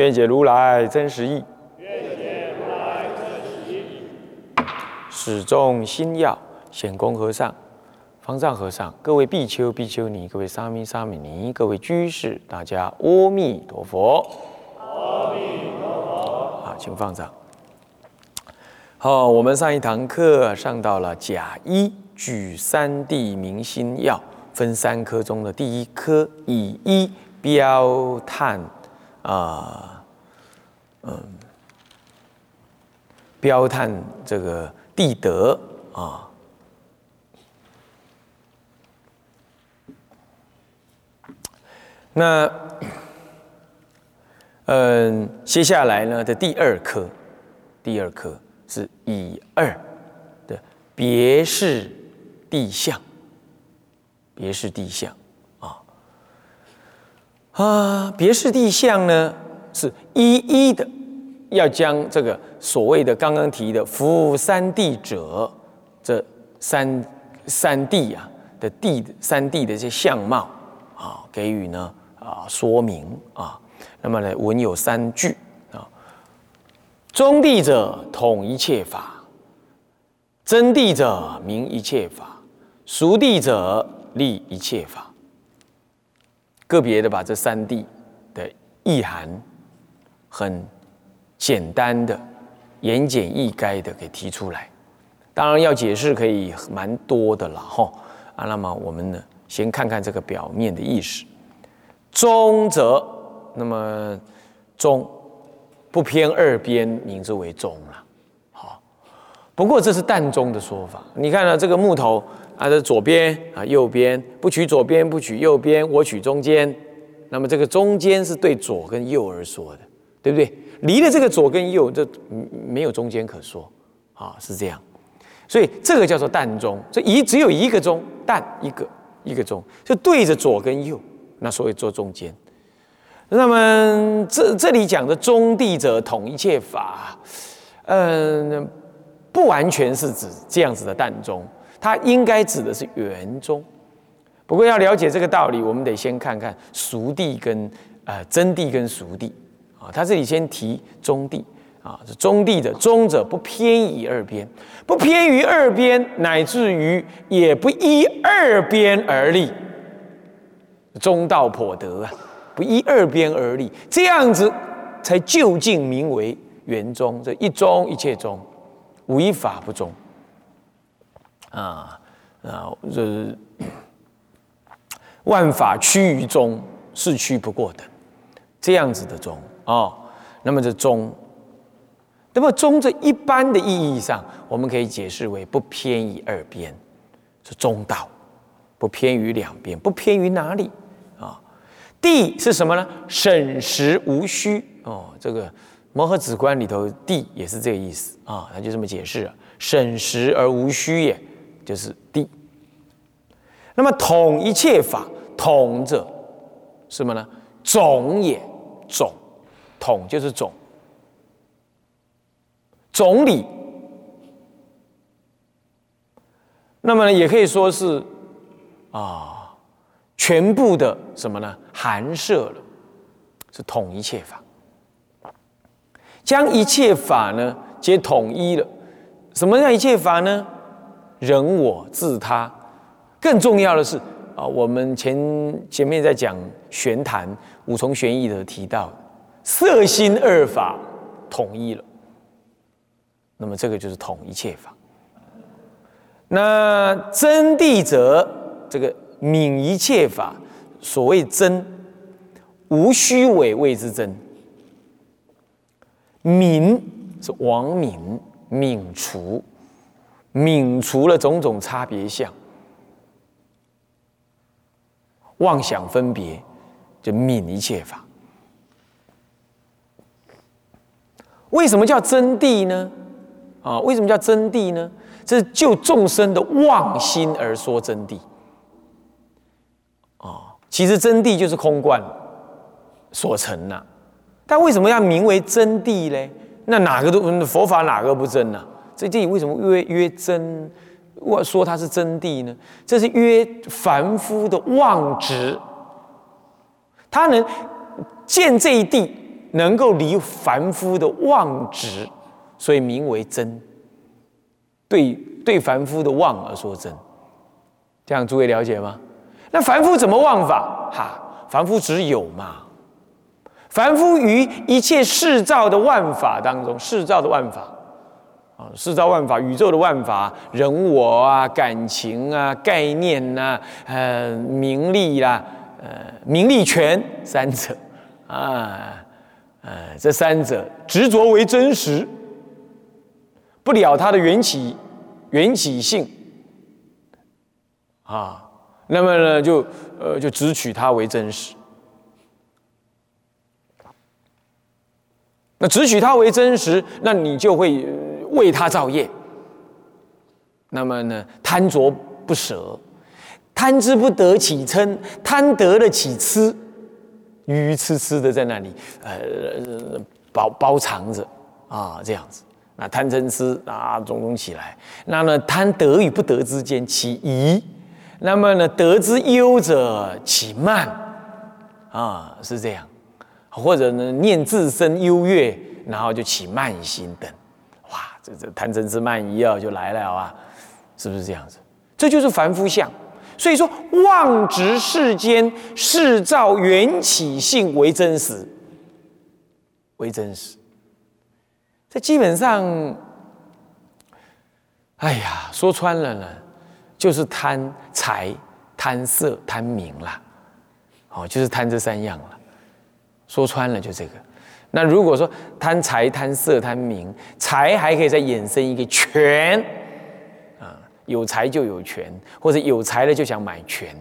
愿解如来真实义。始终心要，显公和尚、方丈和尚、各位比丘、比丘尼、各位沙弥、沙弥尼、各位居士，大家阿弥陀佛。阿弥陀佛。好，请放掌。好，我们上一堂课上到了甲一举三地明心要，分三科中的第一科，以一标探啊，嗯，标探这个。地德啊，那嗯，接下来呢的第二课，第二课是以二的别是地相，别是地相啊。啊，别是地相呢是一一的。要将这个所谓的刚刚提的服务三地者，这三三地啊的地三地的这些相貌啊，给予呢啊说明啊。那么呢，文有三句啊：中地者统一切法，真地者明一切法，熟地者立一切法。个别的把这三地的意涵很。简单的、言简意赅的给提出来，当然要解释可以蛮多的了哈啊。那么我们呢，先看看这个表面的意思。中则，那么中不偏二边，名字为中了。好，不过这是淡中的说法。你看呢，这个木头啊，这左边啊，右边不取左边，不取右边，我取中间。那么这个中间是对左跟右而说的，对不对？离了这个左跟右，这没有中间可说，啊，是这样，所以这个叫做淡中，这一只有一个中，淡一个一个中，就对着左跟右，那所以做中间。那么这这里讲的中地者统一切法，嗯，不完全是指这样子的淡中，它应该指的是圆中。不过要了解这个道理，我们得先看看熟地跟呃真地跟熟地。啊，他这里先提中地啊，是中地的中者不偏移二边，不偏于二边，乃至于也不依二边而立，中道颇得啊，不依二边而立，这样子才究竟名为圆中，这一中一切中，无一法不中啊啊，这万法趋于中，是趋不过的，这样子的中。哦，那么这中，那么中这一般的意义上，我们可以解释为不偏于二边，是中道，不偏于两边，不偏于哪里啊？地是什么呢？审实无虚哦，这个摩诃止观里头地也是这个意思啊，他就这么解释了，审实而无虚也，就是地。那么统一切法，统者什么呢？总也，总。统就是总，总理。那么呢，也可以说是啊，全部的什么呢？含摄了，是统一切法，将一切法呢，皆统一了。什么叫一切法呢？人我自他。更重要的是啊，我们前前面在讲玄谈五重玄义的提到。色心二法统一了，那么这个就是统一切法。那真谛者，这个泯一切法，所谓真，无虚伪谓之真。泯是亡泯，泯除，泯除了种种差别相，妄想分别，就泯一切法。为什么叫真谛呢？啊，为什么叫真谛呢？这是就众生的妄心而说真谛。啊，其实真谛就是空观所成呐。但为什么要名为真谛嘞？那哪个都佛法哪个不真呢？这这里为什么约约真？我说它是真谛呢？这是约凡夫的妄执，他能见这一地，能够离凡夫的妄执，所以名为真。对对，凡夫的妄而说真，这样诸位了解吗？那凡夫怎么妄法？哈，凡夫只有嘛。凡夫于一切世造的万法当中，世造的万法。啊，世造万法，宇宙的万法，人我啊，感情啊，概念呐，呃，名利啦，呃，名利权三者，啊，呃，这三者执着为真实，不了它的缘起，缘起性，啊，那么呢，就呃，就只取它为真实。那只取它为真实，那你就会。为他造业，那么呢？贪着不舍，贪之不得起嗔，贪得了起痴，愚愚痴痴的在那里，呃，包包藏着啊，这样子。那贪嗔痴啊，种种起来。那么贪得与不得之间起疑，那么呢，得之忧者起慢啊，是这样。或者呢，念自身优越，然后就起慢心等。哇这这贪嗔痴慢疑啊，就来了啊，是不是这样子？这就是凡夫相。所以说，妄执世间世造缘起性为真实，为真实。这基本上，哎呀，说穿了呢，就是贪财、贪色、贪名啦。哦，就是贪这三样了。说穿了就这个。那如果说贪财、贪色、贪名，财还可以再衍生一个权，有财就有权，或者有财了就想买权，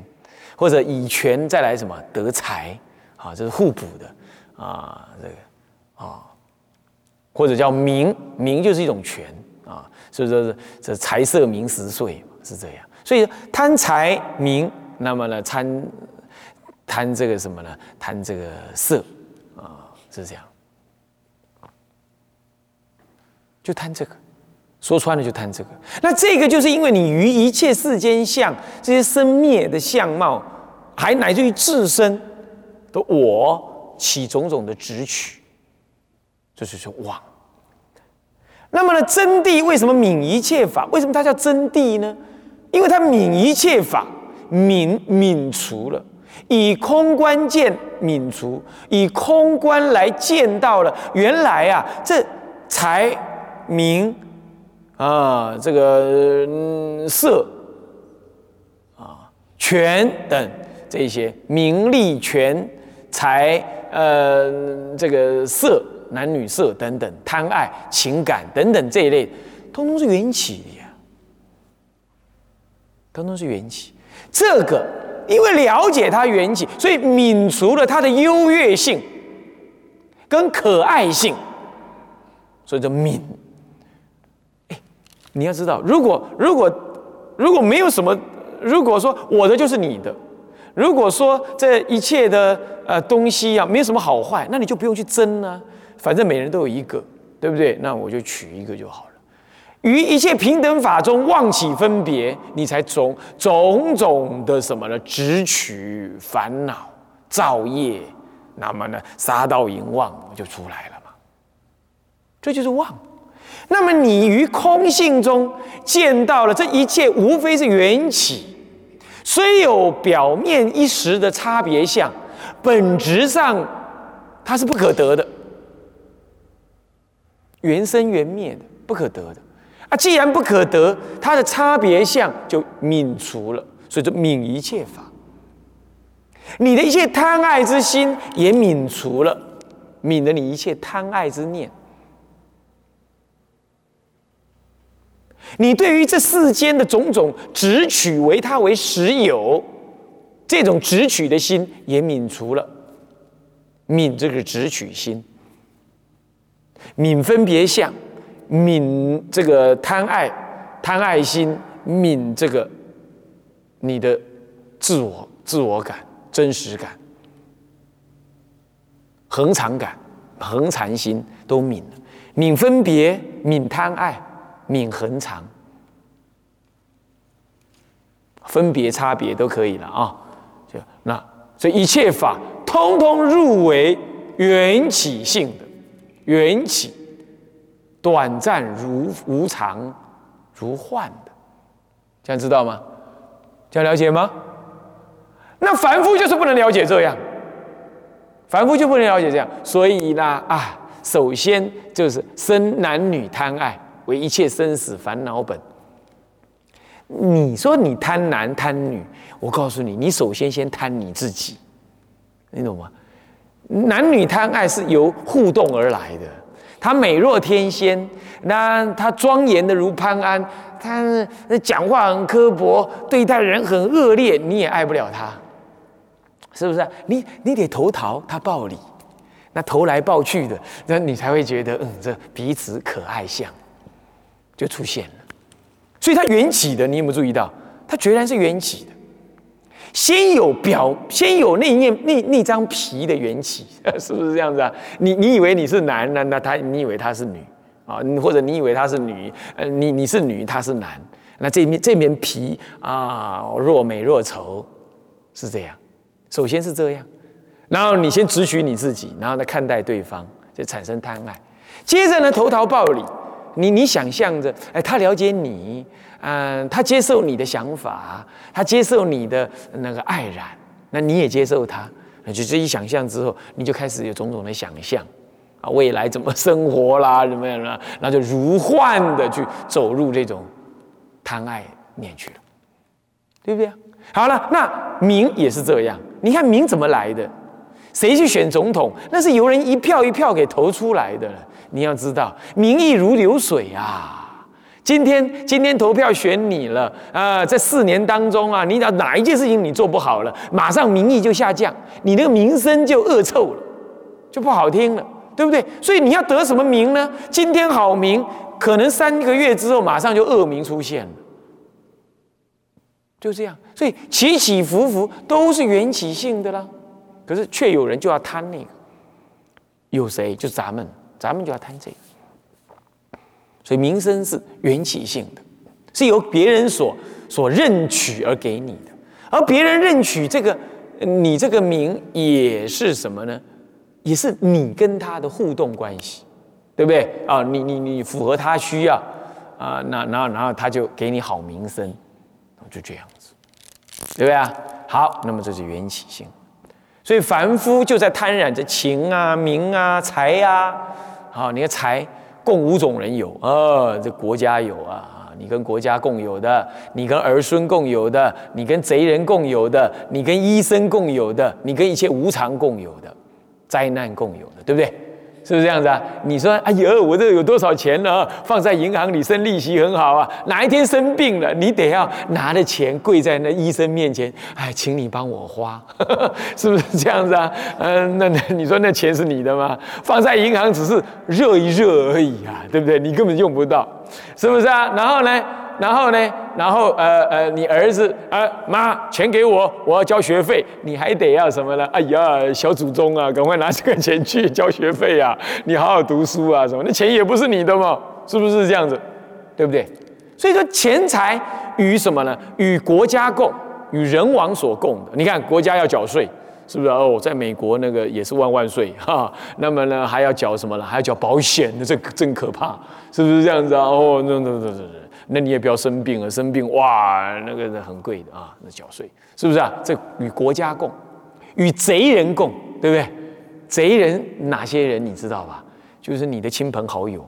或者以权再来什么得财，啊，这是互补的，啊，这个啊，或者叫名，名就是一种权，啊，所以说是这财色名食睡是这样，所以贪财名，那么呢贪贪这个什么呢？贪这个色，啊，是这样。就贪这个，说穿了就贪这个。那这个就是因为你于一切世间相这些生灭的相貌，还乃至于自身的我起种种的执取，这就是妄。那么呢，真谛为什么泯一切法？为什么它叫真谛呢？因为它泯一切法，泯泯除了以空观见泯除，以空观来见到了原来啊，这才。名啊，这个嗯色啊，权等这些名利权财呃，这个色男女色等等贪爱情感等等这一类，通通是缘起的呀，通通是缘起。这个因为了解它缘起，所以泯除了它的优越性跟可爱性，所以叫泯。你要知道，如果如果如果没有什么，如果说我的就是你的，如果说这一切的呃东西啊，没有什么好坏，那你就不用去争啊，反正每人都有一个，对不对？那我就取一个就好了。于一切平等法中妄起分别，你才种种种的什么呢？执取烦恼造业，那么呢，杀盗淫妄就出来了嘛。这就是妄。那么你于空性中见到了这一切，无非是缘起，虽有表面一时的差别相，本质上它是不可得的，缘生缘灭的，不可得的啊！既然不可得，它的差别相就泯除了，所以就泯一切法，你的一切贪爱之心也泯除了，泯了你一切贪爱之念。你对于这世间的种种执取为他为实有，这种执取的心也泯除了，泯这个执取心。泯分别相，泯这个贪爱贪爱心，泯这个你的自我自我感、真实感、恒常感、恒常心都泯了。泯分别，泯贪爱，泯恒常，分别差别都可以了啊！就那，所以一切法通通入为缘起性的缘起，短暂如无常，如幻的，这样知道吗？这样了解吗？那凡夫就是不能了解这样，凡夫就不能了解这样，所以呢，啊。首先就是生男女贪爱为一切生死烦恼本。你说你贪男贪女，我告诉你，你首先先贪你自己，你懂吗？男女贪爱是由互动而来的。他美若天仙，那他庄严的如潘安，他讲话很刻薄，对待人很恶劣，你也爱不了他，是不是？你你得投桃，他报李。那投来报去的，那你才会觉得，嗯，这彼此可爱相就出现了。所以它缘起的，你有没有注意到？它决然是缘起的。先有表，先有那面那那张皮的缘起，是不是这样子啊？你你以为你是男，那那他你以为他是女啊？或者你以为他是女，呃，你你是女，他是男，那这面这面皮啊，若美若丑，是这样。首先是这样。然后你先只许你自己，然后再看待对方，就产生贪爱。接着呢，投桃报李，你你想象着，哎，他了解你，嗯，他接受你的想法，他接受你的那个爱染，那你也接受他，那就这一想象之后，你就开始有种种的想象，啊，未来怎么生活啦，怎么样啦，那就如幻的去走入这种贪爱面去了，对不对？好了，那名也是这样，你看名怎么来的？谁去选总统？那是由人一票一票给投出来的。你要知道，民意如流水啊！今天今天投票选你了啊！在四年当中啊，你哪哪一件事情你做不好了，马上民意就下降，你那个名声就恶臭了，就不好听了，对不对？所以你要得什么名呢？今天好名，可能三个月之后马上就恶名出现了，就这样。所以起起伏伏都是缘起性的啦。可是却有人就要贪那个，有谁？就咱们，咱们就要贪这个。所以名声是缘起性的，是由别人所所认取而给你的，而别人认取这个你这个名也是什么呢？也是你跟他的互动关系，对不对？啊，你你你符合他需要啊，那然后然后他就给你好名声，就这样子，对不对啊？好，那么这是缘起性。所以凡夫就在贪染着情啊、名啊、财啊。好，你看财共五种人有啊，这国家有啊，你跟国家共有的，你跟儿孙共有的，你跟贼人共有的，你跟医生共有的，你跟一切无常共有的，灾难共有的，对不对？是不是这样子啊？你说，哎呦，我这有多少钱呢？放在银行里生利息很好啊。哪一天生病了，你得要拿着钱跪在那医生面前，哎，请你帮我花，是不是这样子啊？嗯，那那你说那钱是你的吗？放在银行只是热一热而已啊，对不对？你根本用不到，是不是啊？然后呢？然后呢？然后呃呃，你儿子啊，妈，钱给我，我要交学费，你还得要什么呢？哎呀，小祖宗啊，赶快拿这个钱去 交学费啊！你好好读书啊，什么？那钱也不是你的嘛，是不是这样子？对不对？所以说，钱财与什么呢？与国家共，与人王所共的。你看，国家要缴税，是不是？哦，在美国那个也是万万岁哈。那么呢，还要缴什么呢？还要缴保险，这真可怕，是不是这样子啊？哦，那那那那那。那你也不要生病了，生病哇，那个很贵的啊，那缴税是不是啊？这与国家共，与贼人共，对不对？贼人哪些人你知道吧？就是你的亲朋好友。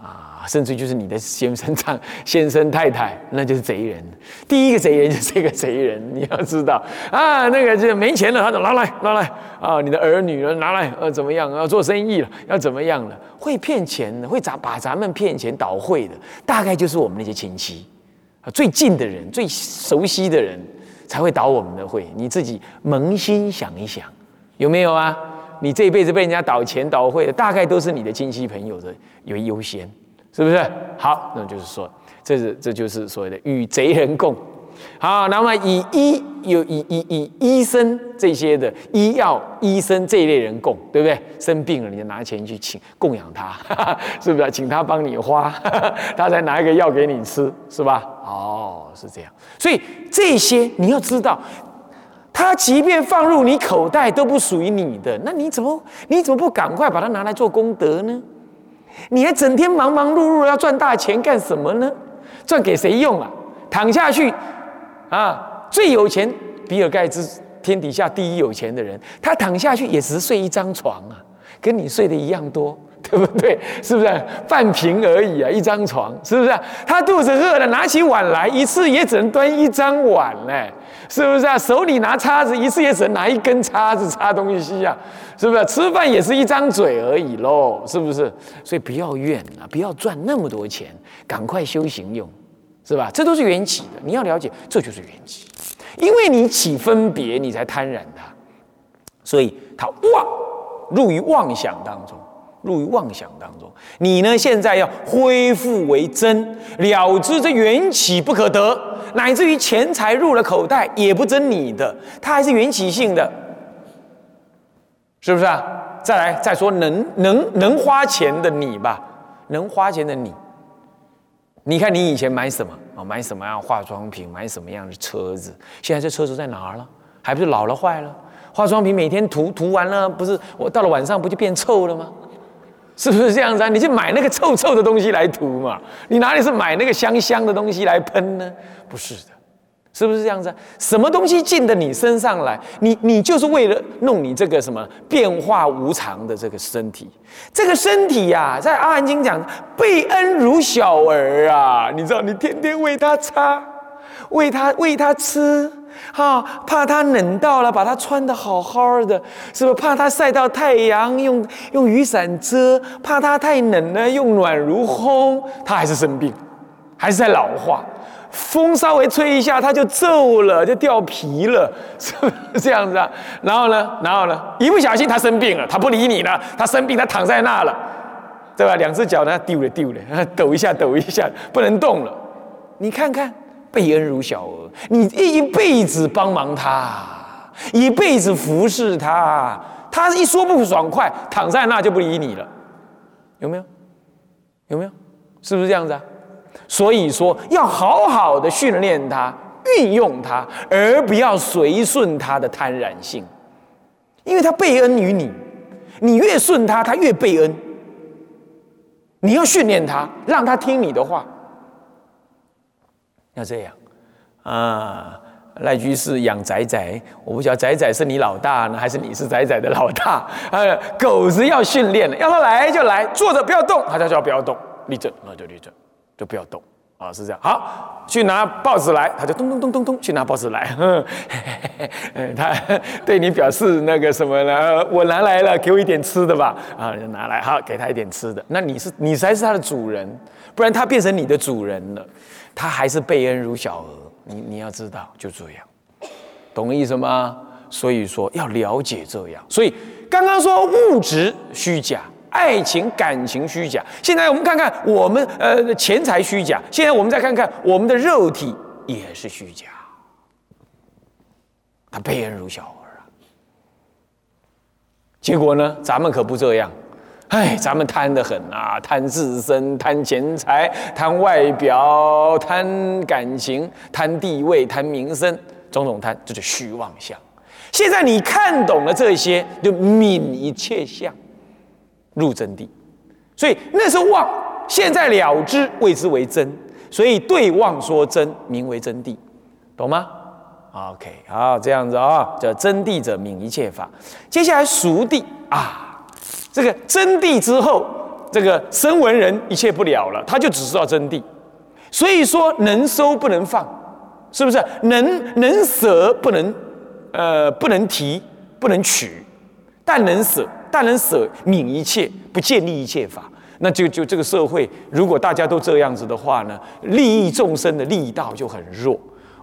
啊，甚至就是你的先生、丈先生、太太，那就是贼人。第一个贼人就是这个贼人，你要知道啊，那个就没钱了，他就拿来拿来啊，你的儿女了拿来，呃，怎么样？要做生意了，要怎么样了？会骗钱的，会咱把咱们骗钱倒会的，大概就是我们那些亲戚啊，最近的人、最熟悉的人才会倒我们的会。你自己扪心想一想，有没有啊？你这一辈子被人家倒钱倒会的，大概都是你的亲戚朋友的为优先，是不是？好，那就是说，这是这就是所谓的与贼人共。好，那么以医有以以以医生这些的医药医生这一类人供，对不对？生病了，你就拿钱去请供养他，是不是？请他帮你花，他才拿一个药给你吃，是吧？哦，是这样。所以这些你要知道。他即便放入你口袋都不属于你的，那你怎么你怎么不赶快把它拿来做功德呢？你还整天忙忙碌碌要赚大钱干什么呢？赚给谁用啊？躺下去啊！最有钱，比尔盖茨天底下第一有钱的人，他躺下去也只是睡一张床啊，跟你睡的一样多，对不对？是不是半平而已啊？一张床，是不是？他肚子饿了，拿起碗来，一次也只能端一张碗嘞。是不是啊？手里拿叉子，一次也只能拿一根叉子插东西呀？是不是？吃饭也是一张嘴而已喽？是不是？所以不要怨啊，不要赚那么多钱，赶快修行用，是吧？这都是缘起的，你要了解，这就是缘起。因为你起分别，你才贪染它，所以他妄入于妄想当中。入于妄想当中，你呢？现在要恢复为真，了知这缘起不可得，乃至于钱财入了口袋也不真你的，它还是缘起性的，是不是啊？再来再说能能能花钱的你吧，能花钱的你，你看你以前买什么啊？买什么样化妆品？买什么样的车子？现在这车子在哪儿了？还不是老了坏了？化妆品每天涂涂完了，不是我到了晚上不就变臭了吗？是不是这样子啊？你去买那个臭臭的东西来涂嘛？你哪里是买那个香香的东西来喷呢？不是的，是不是这样子？什么东西进的你身上来，你你就是为了弄你这个什么变化无常的这个身体。这个身体呀，在阿含经讲，被恩如小儿啊，你知道，你天天喂他擦，喂他喂他吃。哈，怕他冷到了，把他穿的好好的，是不是？怕他晒到太阳，用用雨伞遮；怕他太冷呢，用暖如烘。他还是生病，还是在老化。风稍微吹一下，他就皱了，就掉皮了，是不是这样子啊？然后呢，然后呢，一不小心他生病了，他不理你了，他生病，他躺在那了，对吧？两只脚呢，丢了丢了，抖一下抖一下，不能动了。你看看。被恩如小儿，你一辈子帮忙他，一辈子服侍他，他一说不爽快，躺在那就不理你了，有没有？有没有？是不是这样子啊？所以说要好好的训练他，运用他，而不要随顺他的贪婪性，因为他被恩于你，你越顺他，他越被恩。你要训练他，让他听你的话。要这样啊！赖居士养仔仔，我不晓得仔仔是你老大呢，还是你是仔仔的老大？呃，狗子要训练了，要他来就来，坐着不要动，他就叫不要动，立正，那就立正，就不要动啊，是这样。好，去拿报纸来，他就咚咚咚咚咚去拿报纸来。嗯，他 对你表示那个什么呢？我拿来了，给我一点吃的吧。啊，就拿来，好，给他一点吃的。那你是你才是他的主人，不然他变成你的主人了。他还是被恩如小儿，你你要知道就这样，懂意思吗？所以说要了解这样。所以刚刚说物质虚假，爱情感情虚假。现在我们看看我们呃钱财虚假，现在我们再看看我们的肉体也是虚假。他被恩如小儿啊，结果呢，咱们可不这样。哎，咱们贪得很啊，贪自身，贪钱财，贪外表，贪感情，贪地位，贪名声，种种贪，这就虚妄相。现在你看懂了这些，就泯一切相，入真谛。所以那是妄，现在了知，谓之为真。所以对妄说真，名为真谛，懂吗？OK，好，这样子啊，叫真谛者，泯一切法。接下来熟谛啊。这个真谛之后，这个声闻人一切不了了，他就只知道真谛。所以说，能收不能放，是不是？能能舍不能，呃，不能提，不能取，但能舍，但能舍泯一切，不建立一切法。那就就这个社会，如果大家都这样子的话呢，利益众生的力道就很弱。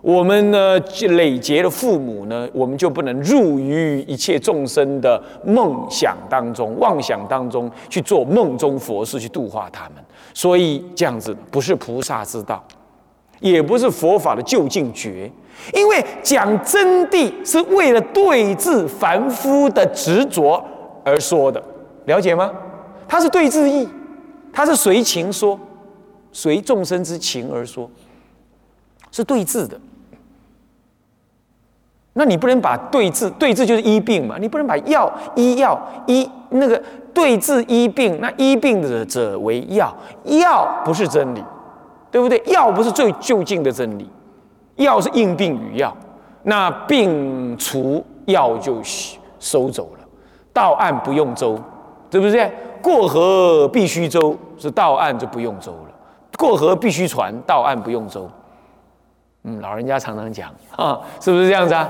我们呢累劫的父母呢，我们就不能入于一切众生的梦想当中、妄想当中去做梦中佛事去度化他们。所以这样子不是菩萨之道，也不是佛法的究竟觉。因为讲真谛是为了对治凡夫的执着而说的，了解吗？它是对治意，它是随情说，随众生之情而说，是对治的。那你不能把对治对治就是医病嘛？你不能把药医药医那个对治医病，那医病的者为药，药不是真理，对不对？药不是最究竟的真理，药是应病与药，那病除药就收走了，到岸不用舟，对不对？过河必须舟，是到岸就不用舟了，过河必须船，到岸不用舟。嗯，老人家常常讲 啊，是不是这样子啊？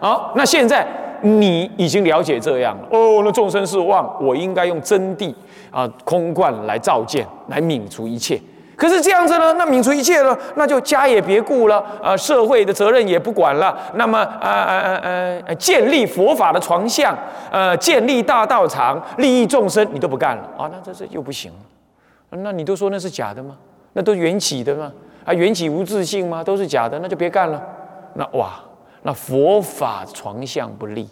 好，那现在你已经了解这样了哦。那众生是妄，我应该用真谛啊，空观来照见，来泯除一切。可是这样子呢，那泯除一切了，那就家也别顾了，啊，社会的责任也不管了。那么，呃呃呃呃，建立佛法的床相，呃，建立大道场，利益众生，你都不干了啊？那这这又不行了。那你都说那是假的吗？那都缘起的吗？啊，缘起无自性吗？都是假的，那就别干了。那哇，那佛法床相不利，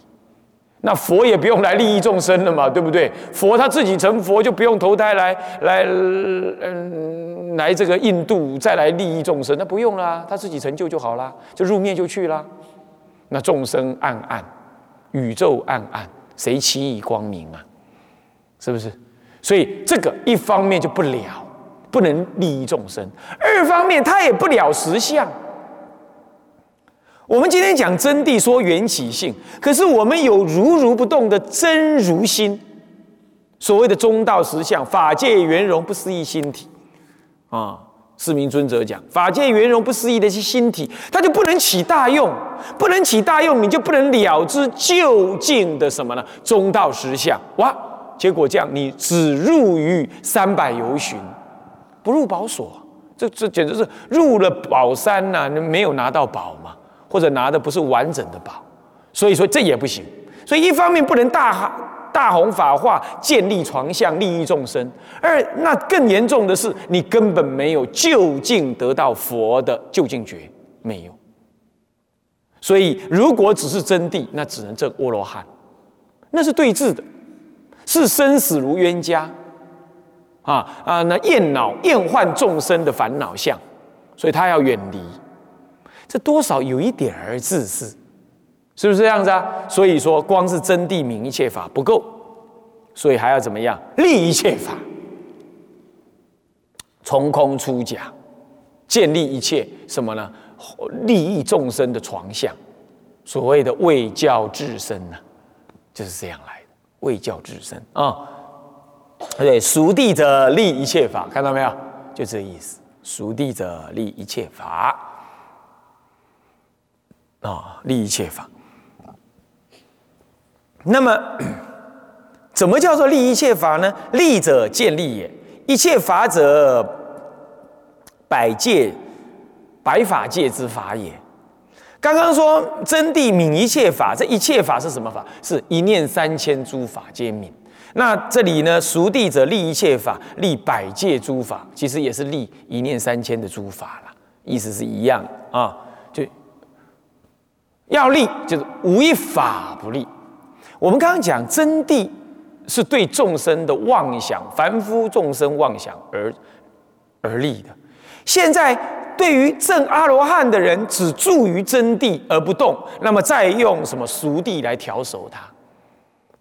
那佛也不用来利益众生了嘛，对不对？佛他自己成佛，就不用投胎来来嗯来这个印度再来利益众生，那不用啦，他自己成就就好啦，就入灭就去啦。那众生暗暗，宇宙暗暗，谁其以光明啊？是不是？所以这个一方面就不了。不能利益众生，二方面他也不了实相。我们今天讲真谛，说缘起性，可是我们有如如不动的真如心，所谓的中道实相，法界圆融不思议心体啊。四明尊者讲，法界圆融不思议的是心体，它就不能起大用，不能起大用，你就不能了知究竟的什么呢？中道实相哇！结果这样，你只入于三百由旬。不入宝所，这这简直是入了宝山呐，你没有拿到宝嘛，或者拿的不是完整的宝，所以说这也不行。所以一方面不能大大弘法化，建立床相，利益众生；二那更严重的是，你根本没有就近得到佛的究竟觉，没有。所以如果只是真谛，那只能证阿罗汉，那是对峙的，是生死如冤家。啊啊！那厌恼、厌患众生的烦恼相，所以他要远离。这多少有一点儿自私，是不是这样子啊？所以说，光是真谛明一切法不够，所以还要怎么样？立一切法，从空出假，建立一切什么呢？利益众生的床相，所谓的为教至身呢，就是这样来的。为教至身啊。对，熟地者立一切法，看到没有？就这意思。熟地者立一切法，啊，立一切法。那么，怎么叫做立一切法呢？立者建立也，一切法者，百界、百法界之法也。刚刚说真谛泯一切法，这一切法是什么法？是一念三千诸法皆泯。那这里呢？熟地者立一切法，立百界诸法，其实也是立一念三千的诸法了，意思是一样啊。就要立，就是无一法不立。我们刚刚讲真谛，是对众生的妄想，凡夫众生妄想而而立的。现在对于正阿罗汉的人，只住于真谛而不动，那么再用什么熟地来调守他？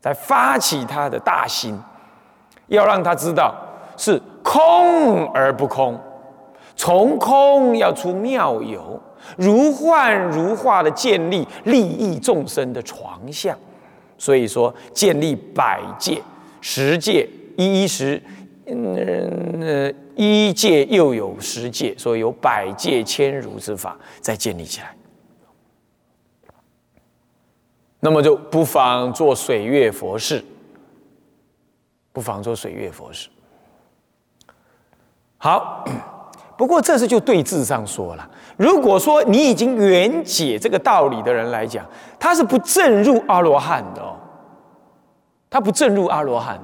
在发起他的大心，要让他知道是空而不空，从空要出妙有，如幻如化的建立利益众生的床相。所以说，建立百界、十界、一十，嗯，一界又有十界，所以有百界千如之法再建立起来。那么就不妨做水月佛事，不妨做水月佛事。好，不过这是就对字上说了。如果说你已经圆解这个道理的人来讲，他是不正入阿罗汉的哦，他不正入阿罗汉，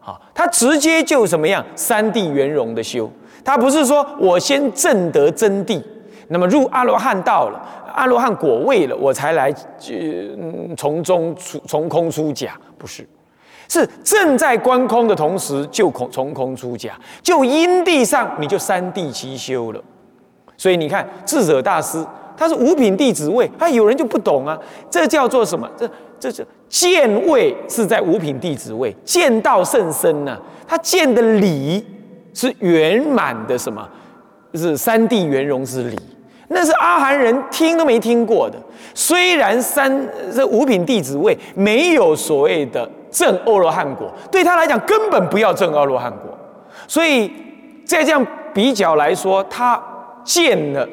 好，他直接就怎么样三地圆融的修，他不是说我先正得真谛，那么入阿罗汉道了，阿罗汉果位了，我才来嗯从中出从空出假，不是。是正在观空的同时，就空从空出假，就因地上你就三地齐修了。所以你看智者大师，他是五品弟子位，他有人就不懂啊，这叫做什么？这这是见位是在五品弟子位，见道甚深呢。他见的理是圆满的什么？是三地圆融之理，那是阿含人听都没听过的。虽然三这五品弟子位没有所谓的。正阿罗汉果对他来讲根本不要正阿罗汉果，所以在这样比较来说，他见了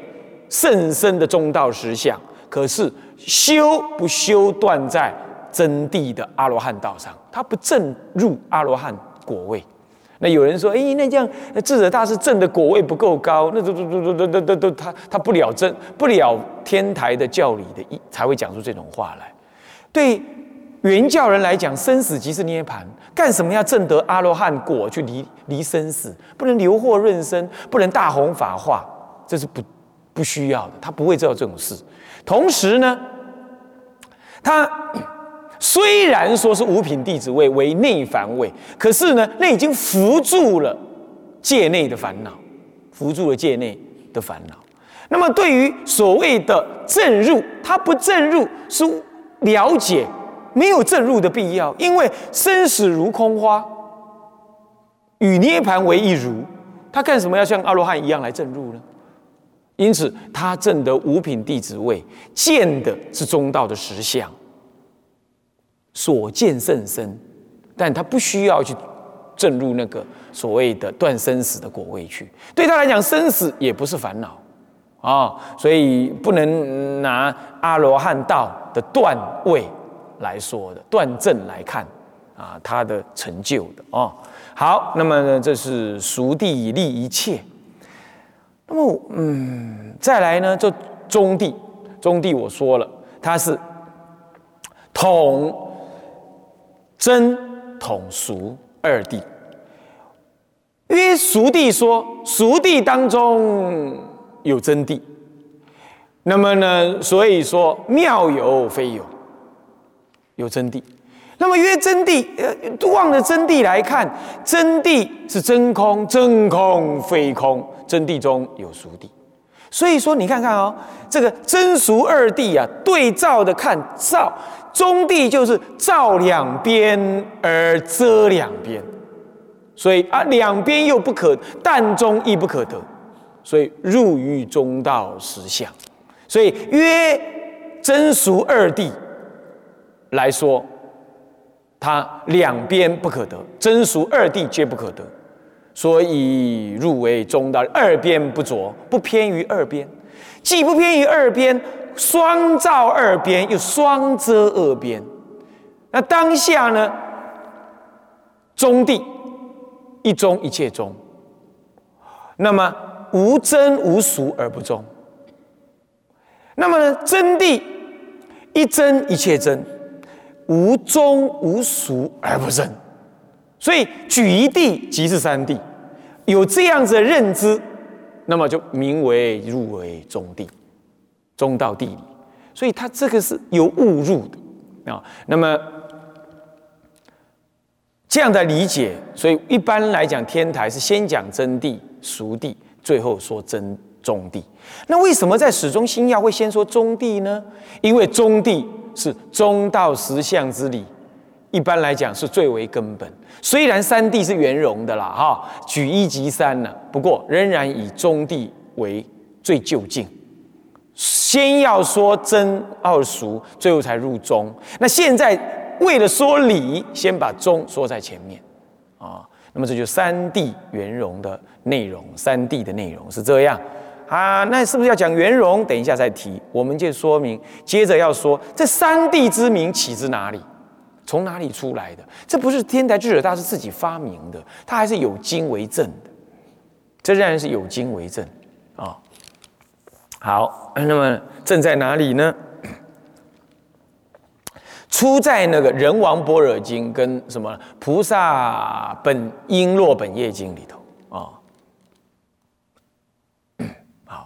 甚深的中道实相，可是修不修断在真谛的阿罗汉道上，他不正入阿罗汉果位。那有人说，哎，那这样智者大师正的果位不够高，那都都都都都都都他他不了真不了天台的教理的一，才会讲出这种话来，对。原教人来讲，生死即是涅盘，干什么要证得阿罗汉果去离离生死？不能留祸润生，不能大弘法化，这是不不需要的。他不会做这种事。同时呢，他虽然说是五品弟子位为内凡位，可是呢，那已经扶住了界内的烦恼，扶住了界内的烦恼。那么对于所谓的正入，他不正入是了解。没有正入的必要，因为生死如空花，与涅盘为一如，他干什么要像阿罗汉一样来正入呢？因此，他证得五品弟子位，见的是中道的实相，所见甚深，但他不需要去正入那个所谓的断生死的果位去。对他来讲，生死也不是烦恼啊，所以不能拿阿罗汉道的断位。来说的断证来看，啊，他的成就的哦，好，那么呢，这是熟地立一切。那么，嗯，再来呢，就中地，中地我说了，它是统真统熟二地。曰熟地说，熟地当中有真谛，那么呢，所以说妙有非有。有真谛，那么曰真谛，呃，望着真谛来看，真谛是真空，真空非空，真谛中有熟谛。所以说，你看看哦，这个真俗二谛啊，对照的看，照中谛就是照两边而遮两边，所以啊，两边又不可，但中亦不可得，所以入于中道实相。所以约真俗二谛。来说，它两边不可得，真俗二谛皆不可得，所以入为中道，二边不着，不偏于二边，既不偏于二边，双照二边，又双遮二边。那当下呢？中谛一中一切中，那么无真无俗而不中。那么呢？真谛一真一切真。无中无俗而不真，所以举一地即是三地，有这样子的认知，那么就名为入为中地，中道地理。所以他这个是有误入的啊。那么这样的理解，所以一般来讲，天台是先讲真谛、俗谛，最后说真中谛。那为什么在始终心要会先说中谛呢？因为中谛。是中道实相之理，一般来讲是最为根本。虽然三谛是圆融的啦，哈，举一即三呢，不过仍然以中谛为最就近。先要说真二俗，最后才入中。那现在为了说理，先把中说在前面啊。那么这就三谛圆融的内容，三谛的内容是这样。啊，那是不是要讲圆融？等一下再提。我们就说明，接着要说这三地之名起自哪里，从哪里出来的？这不是天台智者大师自己发明的，他还是有经为证的。这仍然是有经为证啊。好，那么正在哪里呢？出在那个人王般若经跟什么菩萨本因落本业经里头。